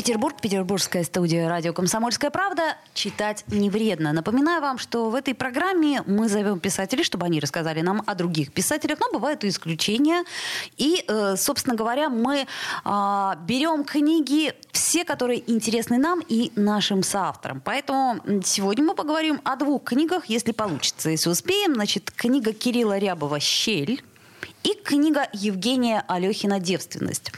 Петербург, петербургская студия радио «Комсомольская правда». Читать не вредно. Напоминаю вам, что в этой программе мы зовем писателей, чтобы они рассказали нам о других писателях, но бывают и исключения. И, э, собственно говоря, мы а, берем книги, все, которые интересны нам и нашим соавторам. Поэтому сегодня мы поговорим о двух книгах, если получится, если успеем. Значит, книга Кирилла Рябова «Щель» и книга Евгения Алехина «Девственность».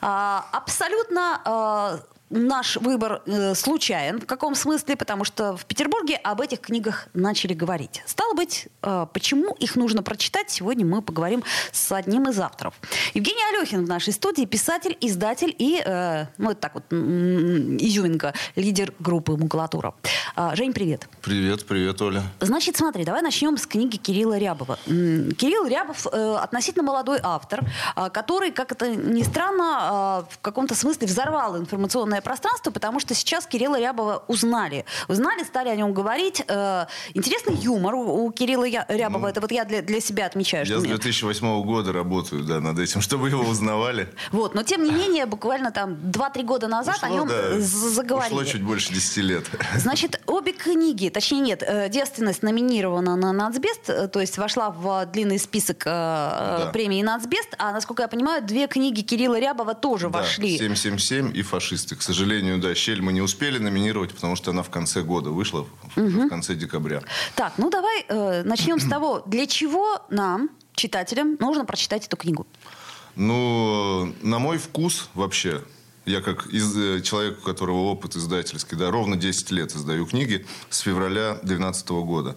А, абсолютно а, наш выбор э, случайен. В каком смысле? Потому что в Петербурге об этих книгах начали говорить. Стало быть, э, почему их нужно прочитать, сегодня мы поговорим с одним из авторов. Евгений Алехин в нашей студии, писатель, издатель и, э, ну, это так вот, изюминка, лидер группы «Макулатура». Э, Жень, привет. Привет, привет, Оля. Значит, смотри, давай начнем с книги Кирилла Рябова. Кирилл Рябов э, относительно молодой автор, э, который, как это ни странно, э, в каком-то смысле взорвал информационное пространство, потому что сейчас Кирилла Рябова узнали. Узнали, стали о нем говорить. Э, интересный юмор у, у Кирилла Я- Рябова. это вот я для, для себя отмечаю. Я с мне- 2008 года работаю, да, над этим, чтобы его узнавали. Вот, но тем не менее, буквально там 2-3 года назад о Ушло, нем да, з- заговорили. Ушло чуть больше 10 лет. Значит, обе книги, точнее нет, э, «Девственность» номинирована на «Нацбест», э, то есть вошла в длинный список Да. премии «Нацбест», а, насколько я понимаю, две книги Кирилла Рябова тоже Да, вошли. 777 и фашисты. К сожалению, да, «Щель» мы не успели номинировать, потому что она в конце года вышла, в, в конце декабря. Так, ну давай э, начнем с того, для чего нам, читателям, нужно прочитать эту книгу. Ну, на мой вкус вообще, я как из, э, человек, у которого опыт издательский, да, ровно 10 лет издаю книги с февраля 2012 года.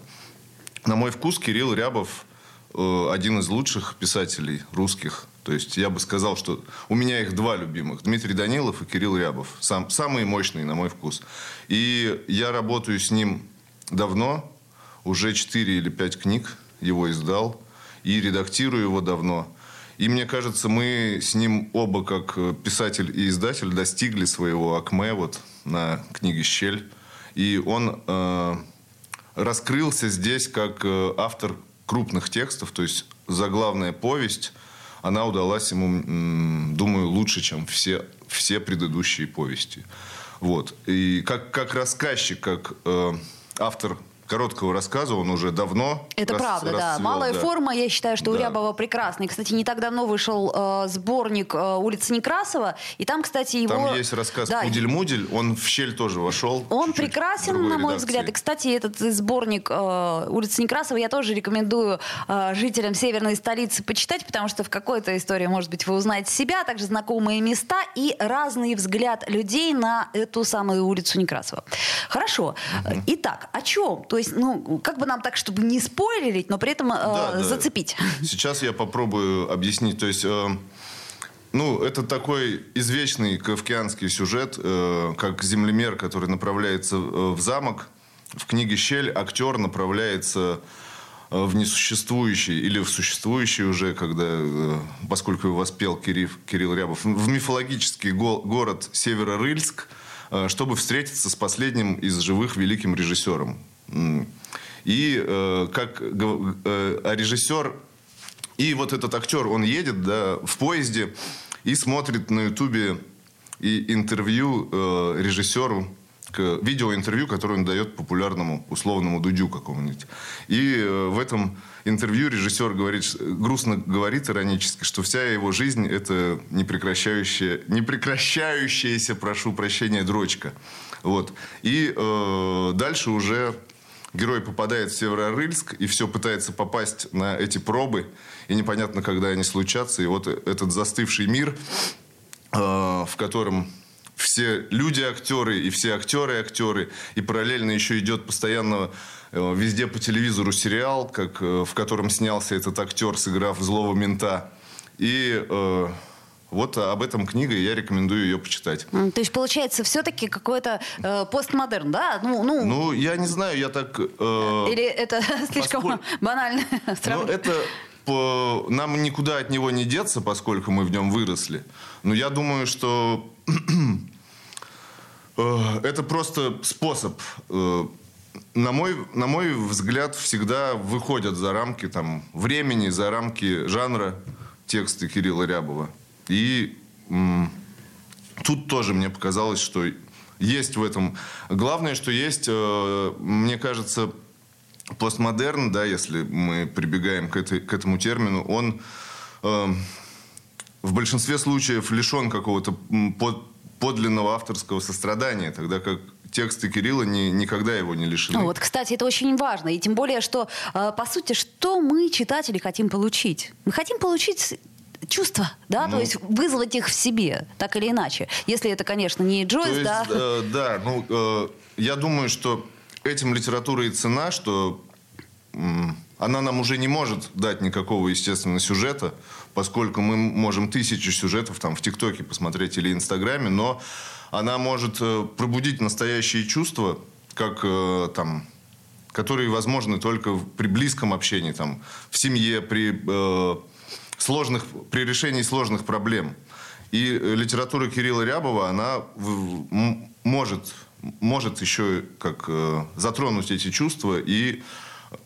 На мой вкус Кирилл Рябов э, один из лучших писателей русских. То есть я бы сказал, что у меня их два любимых. Дмитрий Данилов и Кирилл Рябов. Сам, самые мощные, на мой вкус. И я работаю с ним давно. Уже 4 или 5 книг его издал. И редактирую его давно. И мне кажется, мы с ним оба, как э, писатель и издатель, достигли своего акме вот на книге «Щель». И он э, раскрылся здесь как э, автор крупных текстов, то есть заглавная повесть, она удалась ему, думаю, лучше, чем все, все предыдущие повести. Вот. И как, как рассказчик, как э, автор короткого рассказа, он уже давно Это рас- правда, да. расцвел, Малая да. форма, я считаю, что у Да. Рябова прекрасный. Кстати, не так давно вышел э, сборник э, «Улица Некрасова», и там, кстати, его... Там есть рассказ Да, «Пудель-мудель», он в щель тоже вошел. Он прекрасен, на мой редакции. взгляд. И, кстати, этот сборник э, «Улица Некрасова» я тоже рекомендую э, жителям северной столицы почитать, потому что в какой-то истории, может быть, вы узнаете себя, также знакомые места и разный взгляд людей на эту самую улицу Некрасова. Хорошо. Итак, о чем? То есть, ну, как бы нам так, чтобы не спойлерить, но при этом э, Да, да. зацепить? Сейчас я попробую объяснить. То есть, э, ну, это такой извечный кавкианский сюжет, э, как землемер, который направляется э, в замок. В книге «Щель» актер направляется э, в несуществующий или в существующий уже, когда, э, поскольку его воспел Кирилл, Кирилл Рябов, в мифологический го- город Северорыльск, э, чтобы встретиться с последним из живых великим режиссером. И э, как э, а режиссер и вот этот актер, он едет да, в поезде и смотрит на Ютубе и интервью э, режиссеру, к- видеоинтервью, которое он дает популярному условному Дудю какому-нибудь. И в этом интервью режиссер говорит, грустно говорит иронически, что вся его жизнь это непрекращающая, непрекращающаяся, прошу прощения, дрочка. Вот. И э, дальше уже герой попадает в Северорыльск и все пытается попасть на эти пробы, и непонятно, когда они случатся. И вот этот застывший мир, э, в котором все люди актеры и все актеры актеры, и параллельно еще идет постоянно э, везде по телевизору сериал, как, э, в котором снялся этот актер, сыграв злого мента. И э, вот об этом книга, и я рекомендую ее почитать. То есть, получается, все-таки какой-то э, постмодерн, да? Ну, ну, Ну, я не знаю, я так... э, или это слишком поскольку- банально Ну, это по, нам никуда от него не деться, поскольку мы в нем выросли. Но я думаю, что э, это просто способ. Э, на мой, на мой взгляд, всегда выходят за рамки там, времени, за рамки жанра тексты Кирилла Рябова. И тут тоже мне показалось, что есть в этом. Главное, что есть, э, мне кажется, постмодерн, да, если мы прибегаем к, этой, к этому термину, он э, в большинстве случаев лишен какого-то под, подлинного авторского сострадания, тогда как тексты Кирилла не, никогда его не лишены. Ну, вот, кстати, это очень важно. И тем более, что, э, по сути, что мы, читатели, хотим получить? Мы хотим получить чувства, да, ну, то есть вызвать их в себе, так или иначе. Если это, конечно, не Джойс, есть, да. Э, да, ну, э, я думаю, что этим литература и цена, что она нам уже не может дать никакого, естественно, сюжета, поскольку мы можем тысячи сюжетов там в ТикТоке посмотреть или Инстаграме, но она может э, пробудить настоящие чувства, как э, там которые возможны только при близком общении, там, в семье, при, э, сложных, при решении сложных проблем. И литература Кирилла Рябова, она может может еще как э, затронуть эти чувства, и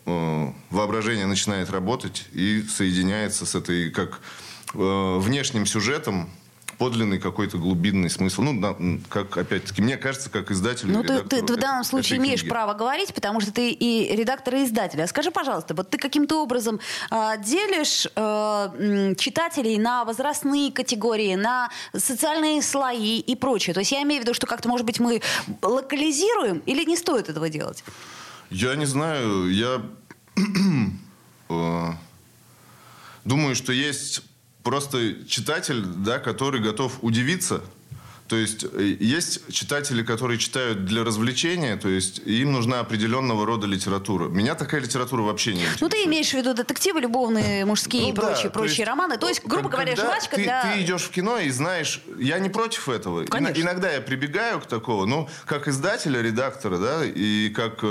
э, воображение начинает работать и соединяется с этой как э, внешним сюжетом, подлинный какой-то глубинный смысл. Ну, да, как, опять-таки, мне кажется, как издатель. Ну, ты, ты, ты в данном случае имеешь право говорить, потому что ты и редактор, и издатель. А скажи, пожалуйста, вот ты каким-то образом э, делишь э, читателей на возрастные категории, на социальные слои и прочее? То есть я имею в виду, что как-то, может быть, мы локализируем или не стоит этого делать? Я не знаю. Я э, думаю, что есть просто читатель, да, который готов удивиться. То есть э, есть читатели, которые читают для развлечения, то есть им нужна определенного рода литература. Меня такая литература вообще не интересует. Ну ты имеешь в виду детективы, любовные, мужские ну, и прочие, да, прочие есть, романы. То есть, грубо говоря, жвачка ты, для... Ты идешь в кино и знаешь, я не против этого. Конечно. Иногда я прибегаю к такому, ну, как издателя, редактора, да, и как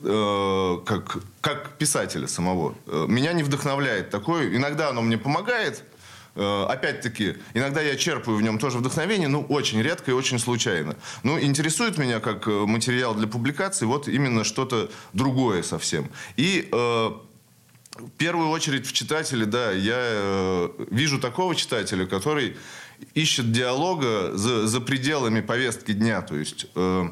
э, Э, как, как писателя самого. Э, меня не вдохновляет такое. Иногда оно мне помогает. Э, опять-таки, иногда я черпаю в нем тоже вдохновение, но очень редко и очень случайно. Ну, интересует меня как материал для публикации вот именно что-то другое совсем. И в первую очередь в читателе, да, я э, вижу такого читателя, который ищет диалога за, за пределами повестки дня, то есть э,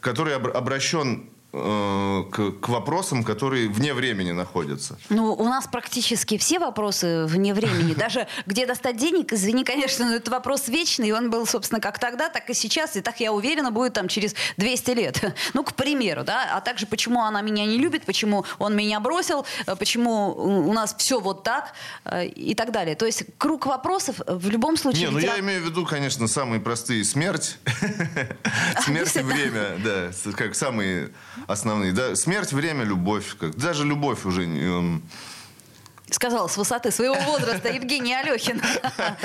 который об, обращен Э, к, к вопросам, которые вне времени находятся. Ну, у нас практически все вопросы вне времени. Даже где достать денег, извини, конечно, но это вопрос вечный, и он был, собственно, как тогда, так и сейчас, и так, я уверена, будет там через 200 лет. Ну, к примеру, да, а также почему она меня не любит, почему он меня бросил, э, почему у нас все вот так э, и так далее. То есть круг вопросов в любом случае... Не, ну я имею в виду, конечно, самые простые. Смерть, смерть и время, да, как самые основные. Да? Смерть, время, любовь. Как, даже любовь уже... Эм... Сказал с высоты своего возраста Евгений Алехин.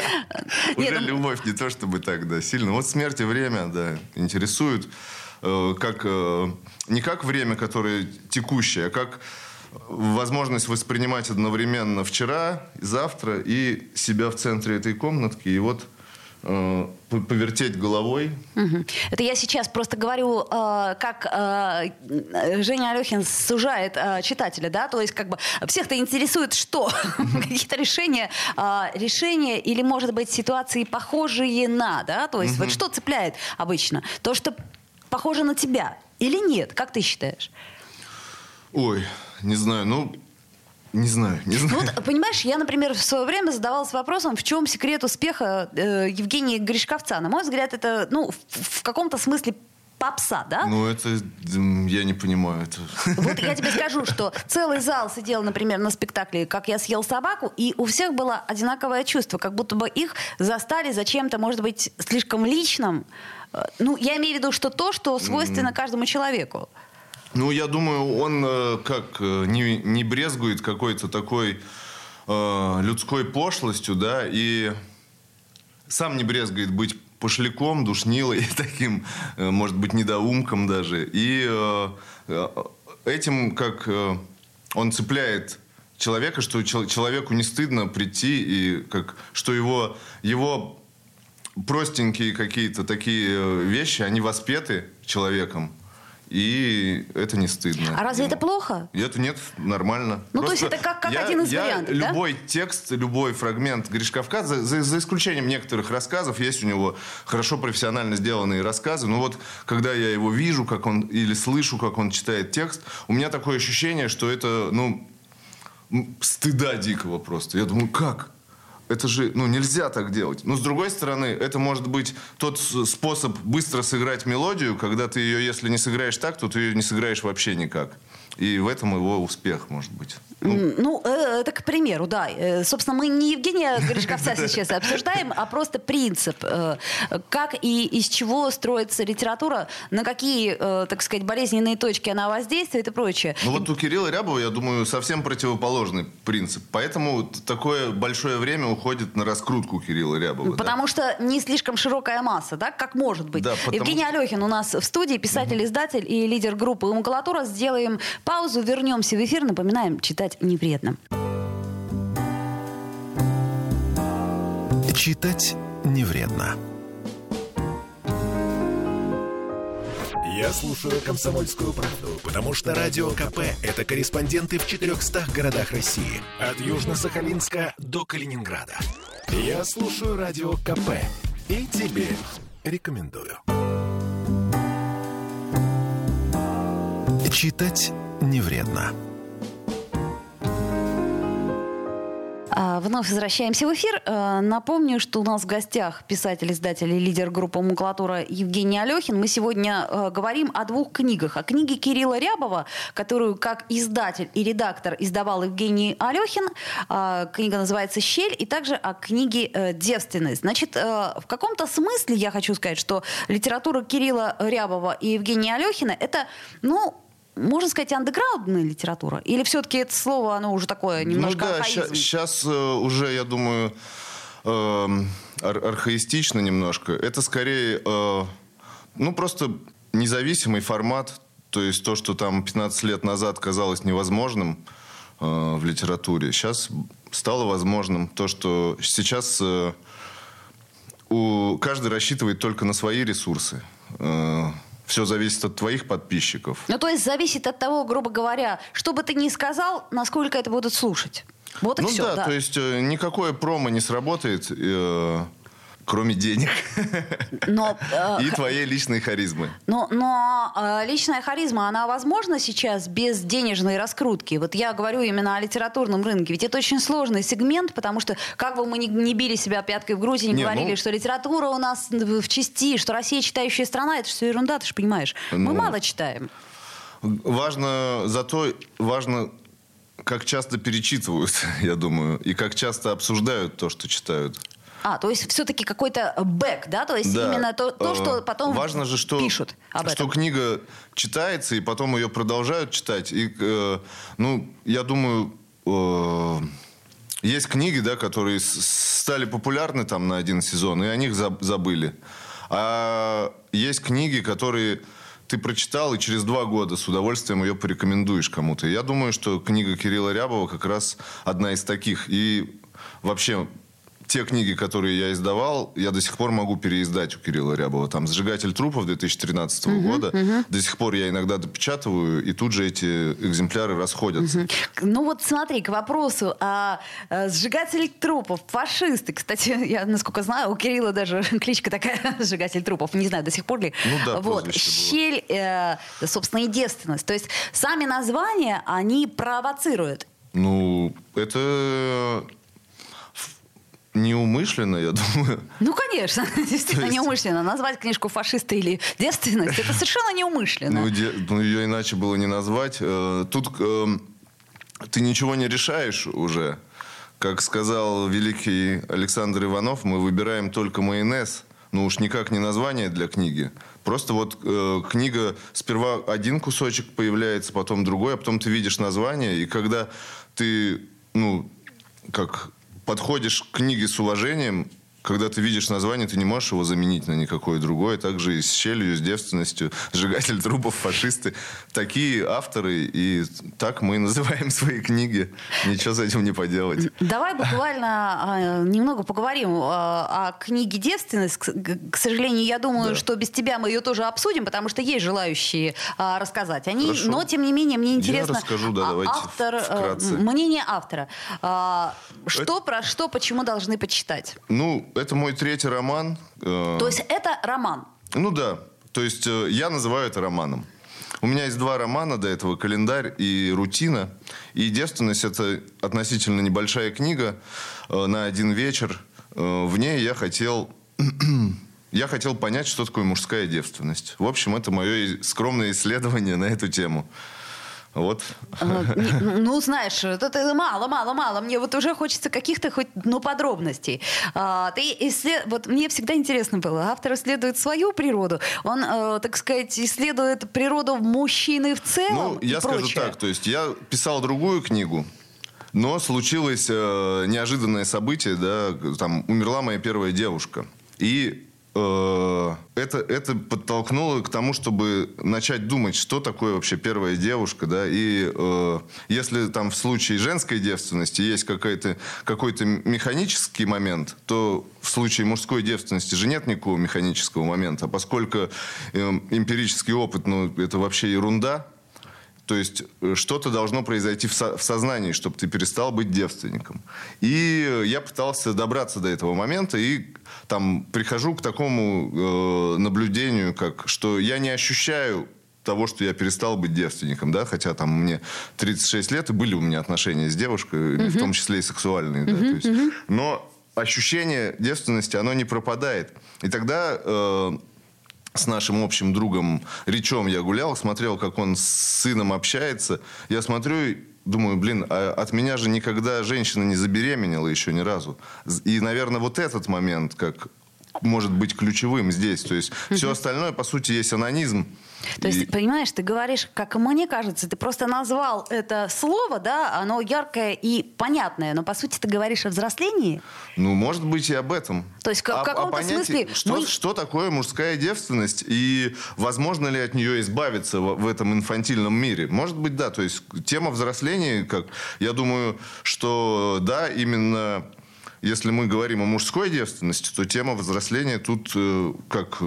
Уже любовь не то чтобы так, да, сильно. Вот смерть и время, да, интересуют. Э, как, э, не как время, которое текущее, а как возможность воспринимать одновременно вчера, завтра и себя в центре этой комнатки. И вот повертеть головой. Угу. Это я сейчас просто говорю, э, как э, Женя Алехин сужает э, читателя, да, то есть как бы всех-то интересует что? Какие-то решения, э, решения или, может быть, ситуации похожие на, да, то есть вот что цепляет обычно? То, что похоже на тебя или нет? Как ты считаешь? Ой, не знаю, ну, не знаю, не знаю. Ну, вот, понимаешь, я, например, в свое время задавалась вопросом, в чем секрет успеха э, Евгения Гришковца. На мой взгляд, это, ну, в, в каком-то смысле попса, да? Ну, это я не понимаю. Это... Вот я тебе скажу, что целый зал сидел, например, на спектакле «Как я съел собаку», и у всех было одинаковое чувство, как будто бы их застали за чем-то, может быть, слишком личным. Э, ну, я имею в виду, что то, что свойственно каждому человеку. Ну, я думаю, он э, как э, не, не брезгует какой-то такой э, людской пошлостью, да, и сам не брезгует быть пошляком, душнилой, таким, э, может быть, недоумком даже. И э, этим, как э, он цепляет человека, что человеку не стыдно прийти и как, что его, его простенькие какие-то такие вещи, они воспеты человеком. И это не стыдно. А разве ему. это плохо? Это нет, нормально. Ну, Просто то есть это как, как я, один из я вариантов, Любой да? текст, любой фрагмент Гришковка, за, за, за исключением некоторых рассказов, есть у него хорошо профессионально сделанные рассказы, но вот когда я его вижу, как он, или слышу, как он читает текст, у меня такое ощущение, что это, ну, стыда дикого просто. Я думаю, как? Это же, ну, нельзя так делать. Но, с другой стороны, это может быть тот способ быстро сыграть мелодию, когда ты ее, если не сыграешь так, то ты ее не сыграешь вообще никак. И в этом его успех, может быть. Ну, ну э, это к примеру, да. Э, собственно, мы не Евгения Гришковца сейчас обсуждаем, а просто принцип. Э, как и из чего строится литература, на какие, так сказать, болезненные точки она воздействует и прочее. Ну вот у Кирилла Рябова, я думаю, совсем противоположный принцип. Поэтому такое большое время уходит на раскрутку Кирилла Рябова. Потому да. что не слишком широкая масса, да, как может быть. Да, потому... Евгений Алехин у нас в студии, писатель-издатель и лидер группы «Макулатура». Сделаем паузу, вернемся в эфир. Напоминаем, читать читать не вредно. Читать не вредно. Я слушаю «Комсомольскую правду», потому что «Радио КП» — это корреспонденты в 400 городах России. От Южно-Сахалинска до Калининграда. Я слушаю «Радио КП» и тебе рекомендую. Читать не вредно. А, вновь возвращаемся в эфир. А, напомню, что у нас в гостях писатель, издатель и лидер группы «Макулатура» Евгений Алехин. Мы сегодня а, говорим о двух книгах. О книге Кирилла Рябова, которую как издатель и редактор издавал Евгений Алехин. Книга называется «Щель». И также о книге э, «Девственность». Значит, э, в каком-то смысле я хочу сказать, что литература Кирилла Рябова и Евгения Алехина – это, ну, можно сказать, андеграундная литература? Или все-таки это слово, оно уже такое немножко Ну да, сейчас э, уже, я думаю, э, ар- архаистично немножко. Это скорее, э, ну, просто независимый формат. То есть то, что там 15 лет назад казалось невозможным э, в литературе, сейчас стало возможным. То, что сейчас э, у, каждый рассчитывает только на свои ресурсы. Э, все зависит от твоих подписчиков. Ну, то есть зависит от того, грубо говоря, что бы ты ни сказал, насколько это будут слушать. Вот и ну все. Да, да, то есть э, никакое промо не сработает. Э, Кроме денег. Но, э, и твоей личной харизмы. Но, но э, личная харизма, она возможна сейчас без денежной раскрутки? Вот я говорю именно о литературном рынке. Ведь это очень сложный сегмент, потому что как бы мы ни, ни били себя пяткой в грудь и не, не говорили, ну, что литература у нас в части, что Россия читающая страна, это все ерунда, ты же понимаешь. Ну, мы мало читаем. Важно, зато важно как часто перечитывают, я думаю, и как часто обсуждают то, что читают. А, то есть все-таки какой-то бэк, да? То есть да. именно то, то, что э, потом Важно же, что, пишут об что этом. книга читается, и потом ее продолжают читать. И, э, ну, я думаю, э, есть книги, да, которые стали популярны там на один сезон, и о них забыли. А есть книги, которые ты прочитал и через два года с удовольствием ее порекомендуешь кому-то. Я думаю, что книга Кирилла Рябова как раз одна из таких. И вообще те книги, которые я издавал, я до сих пор могу переиздать у Кирилла Рябова. Там «Сжигатель трупов» 2013 угу, года. Угу. До сих пор я иногда допечатываю, и тут же эти экземпляры расходятся. Угу. Ну вот смотри, к вопросу о, о «Сжигатель трупов», фашисты. Кстати, я, насколько знаю, у Кирилла даже кличка такая «Сжигатель трупов». Не знаю, до сих пор ли. Ну да, вот. Щель, э, собственно, и девственность. То есть сами названия, они провоцируют. Ну, это неумышленно, я думаю. Ну, конечно, действительно есть... неумышленно. Назвать книжку «Фашисты» или «Девственность» — это совершенно неумышленно. Ну, де... ну, ее иначе было не назвать. Э, тут э, ты ничего не решаешь уже. Как сказал великий Александр Иванов, мы выбираем только майонез. Ну уж никак не название для книги. Просто вот э, книга сперва один кусочек появляется, потом другой, а потом ты видишь название, и когда ты, ну, как подходишь к книге с уважением, когда ты видишь название, ты не можешь его заменить на никакое другое. Также и с щелью, с девственностью, сжигатель трупов, фашисты. Такие авторы, и так мы называем свои книги. Ничего с этим не поделать. Давай буквально а, немного поговорим а, о книге «Девственность». К, сожалению, я думаю, да. что без тебя мы ее тоже обсудим, потому что есть желающие а, рассказать о ней. Хорошо. Но, тем не менее, мне интересно... Я расскажу, да, давайте автор, вкратце. Мнение автора. Что, это... про что, почему должны почитать? Ну, это мой третий роман. Э, То есть это роман? Ну да. То есть э, я называю это романом. У меня есть два романа до этого, «Календарь» и «Рутина». И «Девственность» — это относительно небольшая книга э, на один вечер. В ней я хотел... я хотел понять, что такое мужская девственность. В общем, это мое скромное исследование на эту тему. Вот. Ну, знаешь, это мало, мало, мало. Мне вот уже хочется каких-то хоть, ну, подробностей. А, ты исслед... Вот мне всегда интересно было. Автор исследует свою природу. Он, э, так сказать, исследует природу мужчины в целом Ну, я скажу прочее. так. То есть я писал другую книгу, но случилось э, неожиданное событие, да, там умерла моя первая девушка. И это, это подтолкнуло к тому, чтобы начать думать, что такое вообще первая девушка, да, и э, если там в случае женской девственности есть какой-то какой-то механический момент, то в случае мужской девственности же нет никакого механического момента, поскольку э, эмпирический опыт, ну, это вообще ерунда, то есть э, что-то должно произойти в, со в сознании, чтобы ты перестал быть девственником. И я пытался добраться до этого момента и там прихожу к такому э, наблюдению, как что я не ощущаю того, что я перестал быть девственником, да, хотя там мне 36 лет и были у меня отношения с девушкой, uh-huh. в том числе и сексуальные, uh-huh, да, то есть, uh-huh. но ощущение девственности, оно не пропадает. И тогда э, с нашим общим другом Ричом я гулял, смотрел, как он с сыном общается. Я смотрю думаю, блин, а от меня же никогда женщина не забеременела еще ни разу. И, наверное, вот этот момент, как может быть ключевым здесь. То есть все остальное, по сути, есть анонизм. То есть, понимаешь, ты говоришь, как мне кажется, ты просто назвал это слово, да, оно яркое и понятное, но по сути ты говоришь о взрослении. Ну, может быть и об этом. То есть в каком-то смысле... Что, мы... что такое мужская девственность и возможно ли от нее избавиться в, в этом инфантильном мире? Может быть, да. То есть тема взросления, как я думаю, что да, именно если мы говорим о мужской девственности, то тема взросления тут э, как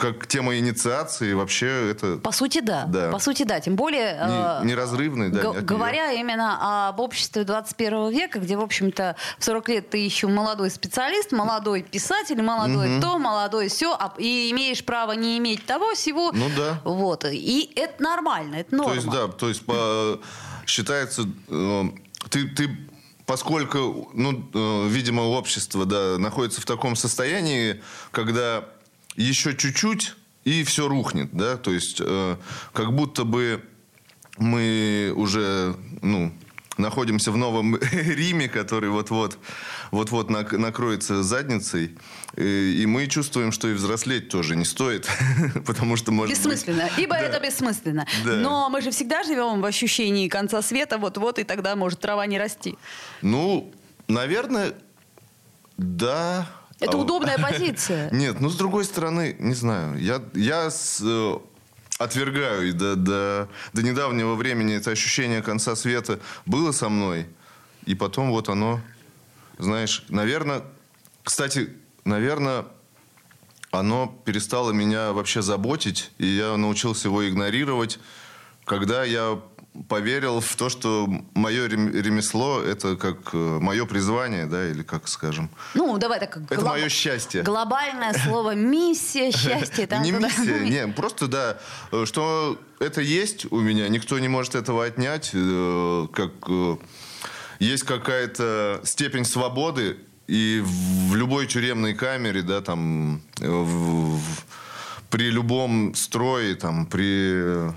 как тема инициации вообще это... По сути, да. да. По сути, да. Тем более... Не, э, неразрывный, да. Г- говоря нее. именно об обществе 21 века, где, в общем-то, в 40 лет ты еще молодой специалист, молодой писатель, молодой угу. то, молодой все, а, и имеешь право не иметь того всего. Ну да. Вот. И это нормально, это норма. То есть, да, то есть по, считается... Э, ты, ты поскольку, ну, э, видимо, общество да, находится в таком состоянии, когда еще чуть-чуть, и все рухнет, да, то есть э, как будто бы мы уже, ну, находимся в Новом Риме, который вот-вот вот-вот накроется задницей, и мы чувствуем, что и взрослеть тоже не стоит, потому что может Бессмысленно, быть... ибо да. это бессмысленно. Да. Но мы же всегда живем в ощущении конца света, вот-вот, и тогда может трава не расти. Ну, наверное, да, это а, удобная позиция. Нет, ну с другой стороны, не знаю. Я, я с, э, отвергаю. И до, до, до недавнего времени это ощущение конца света было со мной. И потом вот оно, знаешь, наверное... Кстати, наверное, оно перестало меня вообще заботить, и я научился его игнорировать, когда я поверил в то, что мое ремесло это как э, мое призвание, да, или как скажем. Ну, давай так. Это глоб... мое счастье. Глобальное слово миссия, счастье. Да, не миссия, не, просто да, э, что это есть у меня, никто не может этого отнять, э, как есть какая-то степень свободы, и в любой тюремной камере, да, там, в, в, при любом строе, там, при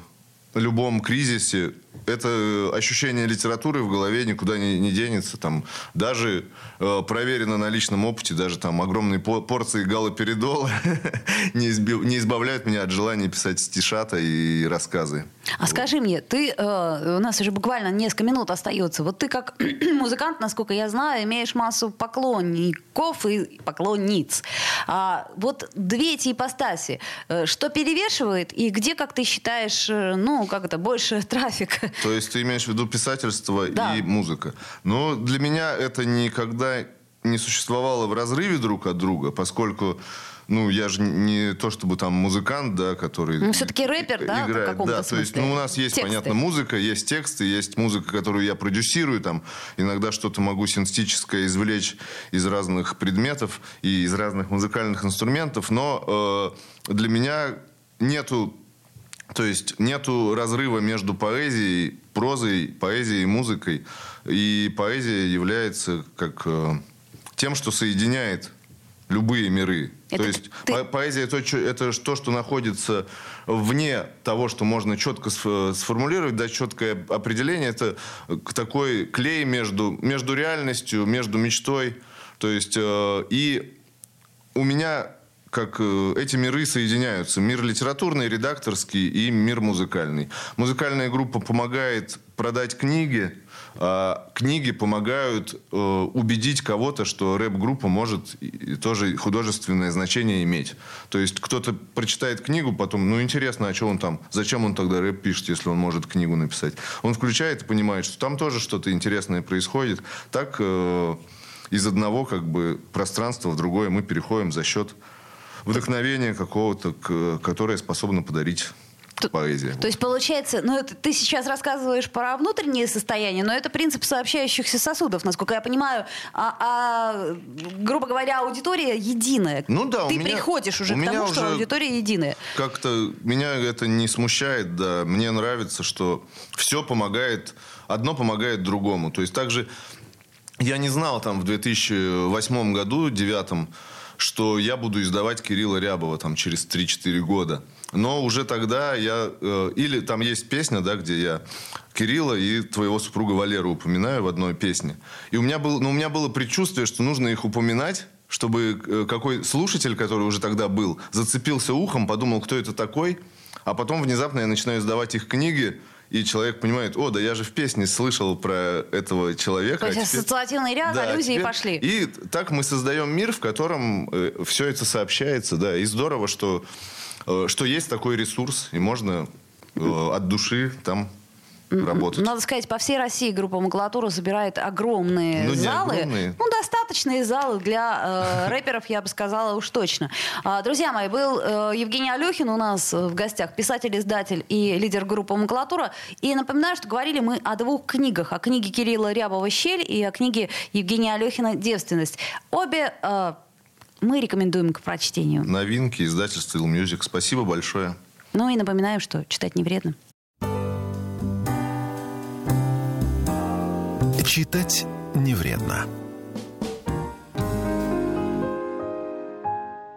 любом кризисе это ощущение литературы в голове никуда не, не денется. Там, даже э, проверено на личном опыте, даже там огромные по- порции галоперидола не, изби- не избавляют меня от желания писать стишата и рассказы. А скажи мне, ты, э, у нас уже буквально несколько минут остается, вот ты как музыкант, насколько я знаю, имеешь массу поклонников и поклонниц. А вот две эти ипостаси, э, что перевешивает и где, как ты считаешь, э, ну, как это, больше трафика? То есть ты имеешь в виду писательство Да. и музыка. Но для меня это никогда не существовало в разрыве друг от друга, поскольку ну, я же не то чтобы там музыкант, да, который... Ну, всё-таки рэпер, да, играет. Да, то есть, ну, у нас есть, Тексты. понятно, музыка, есть тексты, есть музыка, которую я продюсирую, там, иногда что-то могу синтетическое извлечь из разных предметов и из разных музыкальных инструментов, но э, для меня нету то есть нету разрыва между поэзией, прозой, поэзией и музыкой. И поэзия является как э, тем, что соединяет любые миры. Это то есть ты- по- поэзия это, это то, что находится вне того, что можно четко сф- сформулировать, дать четкое определение. Это такой клей между, между реальностью, между мечтой. То есть э, и у меня как э, эти миры соединяются. Мир литературный, редакторский и мир музыкальный. Музыкальная группа помогает продать книги, а книги помогают э, убедить кого-то, что рэп-группа может тоже художественное значение иметь. То есть кто-то прочитает книгу, потом, ну интересно, а что он там, зачем он тогда рэп пишет, если он может книгу написать? Он включает и понимает, что там тоже что-то интересное происходит. Так э, из одного как бы пространства в другое мы переходим за счет вдохновения какого-то, которое способно подарить поэзия. То есть получается, ну это ты сейчас рассказываешь про внутреннее состояние, но это принцип сообщающихся сосудов, насколько я понимаю. А, а, грубо говоря, аудитория единая. Ну да, у Ты меня- приходишь уже к тому, что уже- аудитория единая. Как-то меня это не смущает, да. Мне нравится, что все помогает, одно помогает другому. То есть также я не знал там в 2008 году, девятом, что я буду издавать Кирилла Рябова там через 3-4 года. Но уже тогда я... э, или там есть песня, да, где я Кирилла и твоего супруга Валеру упоминаю в одной песне. И у меня, был, ну, у меня было предчувствие, что нужно их упоминать, чтобы э, какой слушатель, который уже тогда был, зацепился ухом, подумал, кто это такой, а потом внезапно я начинаю издавать их книги, и человек понимает, о, да я же в песне слышал про этого человека. То есть а теперь- ассоциативный ряд, Да, аллюзии теперь- пошли. И так мы создаем мир, в котором все это сообщается, да. И здорово, что, э, что есть такой ресурс, и можно э, от души там работать. Надо сказать, по всей России группа макулатура собирает огромные Ну, залы. огромные. Ну, достаточные залы для э, рэперов, я бы сказала уж точно. А, друзья мои, был э, Евгений Алехин у нас в гостях, писатель, издатель и лидер группы макулатура. И напоминаю, что говорили мы о двух книгах. О книге Кирилла Рябова «Щель» и о книге Евгения Алехина «Девственность». Обе э, мы рекомендуем к прочтению. Новинки, издательство Ill Music. Спасибо большое. Ну и напоминаем, что читать не вредно. Читать не вредно.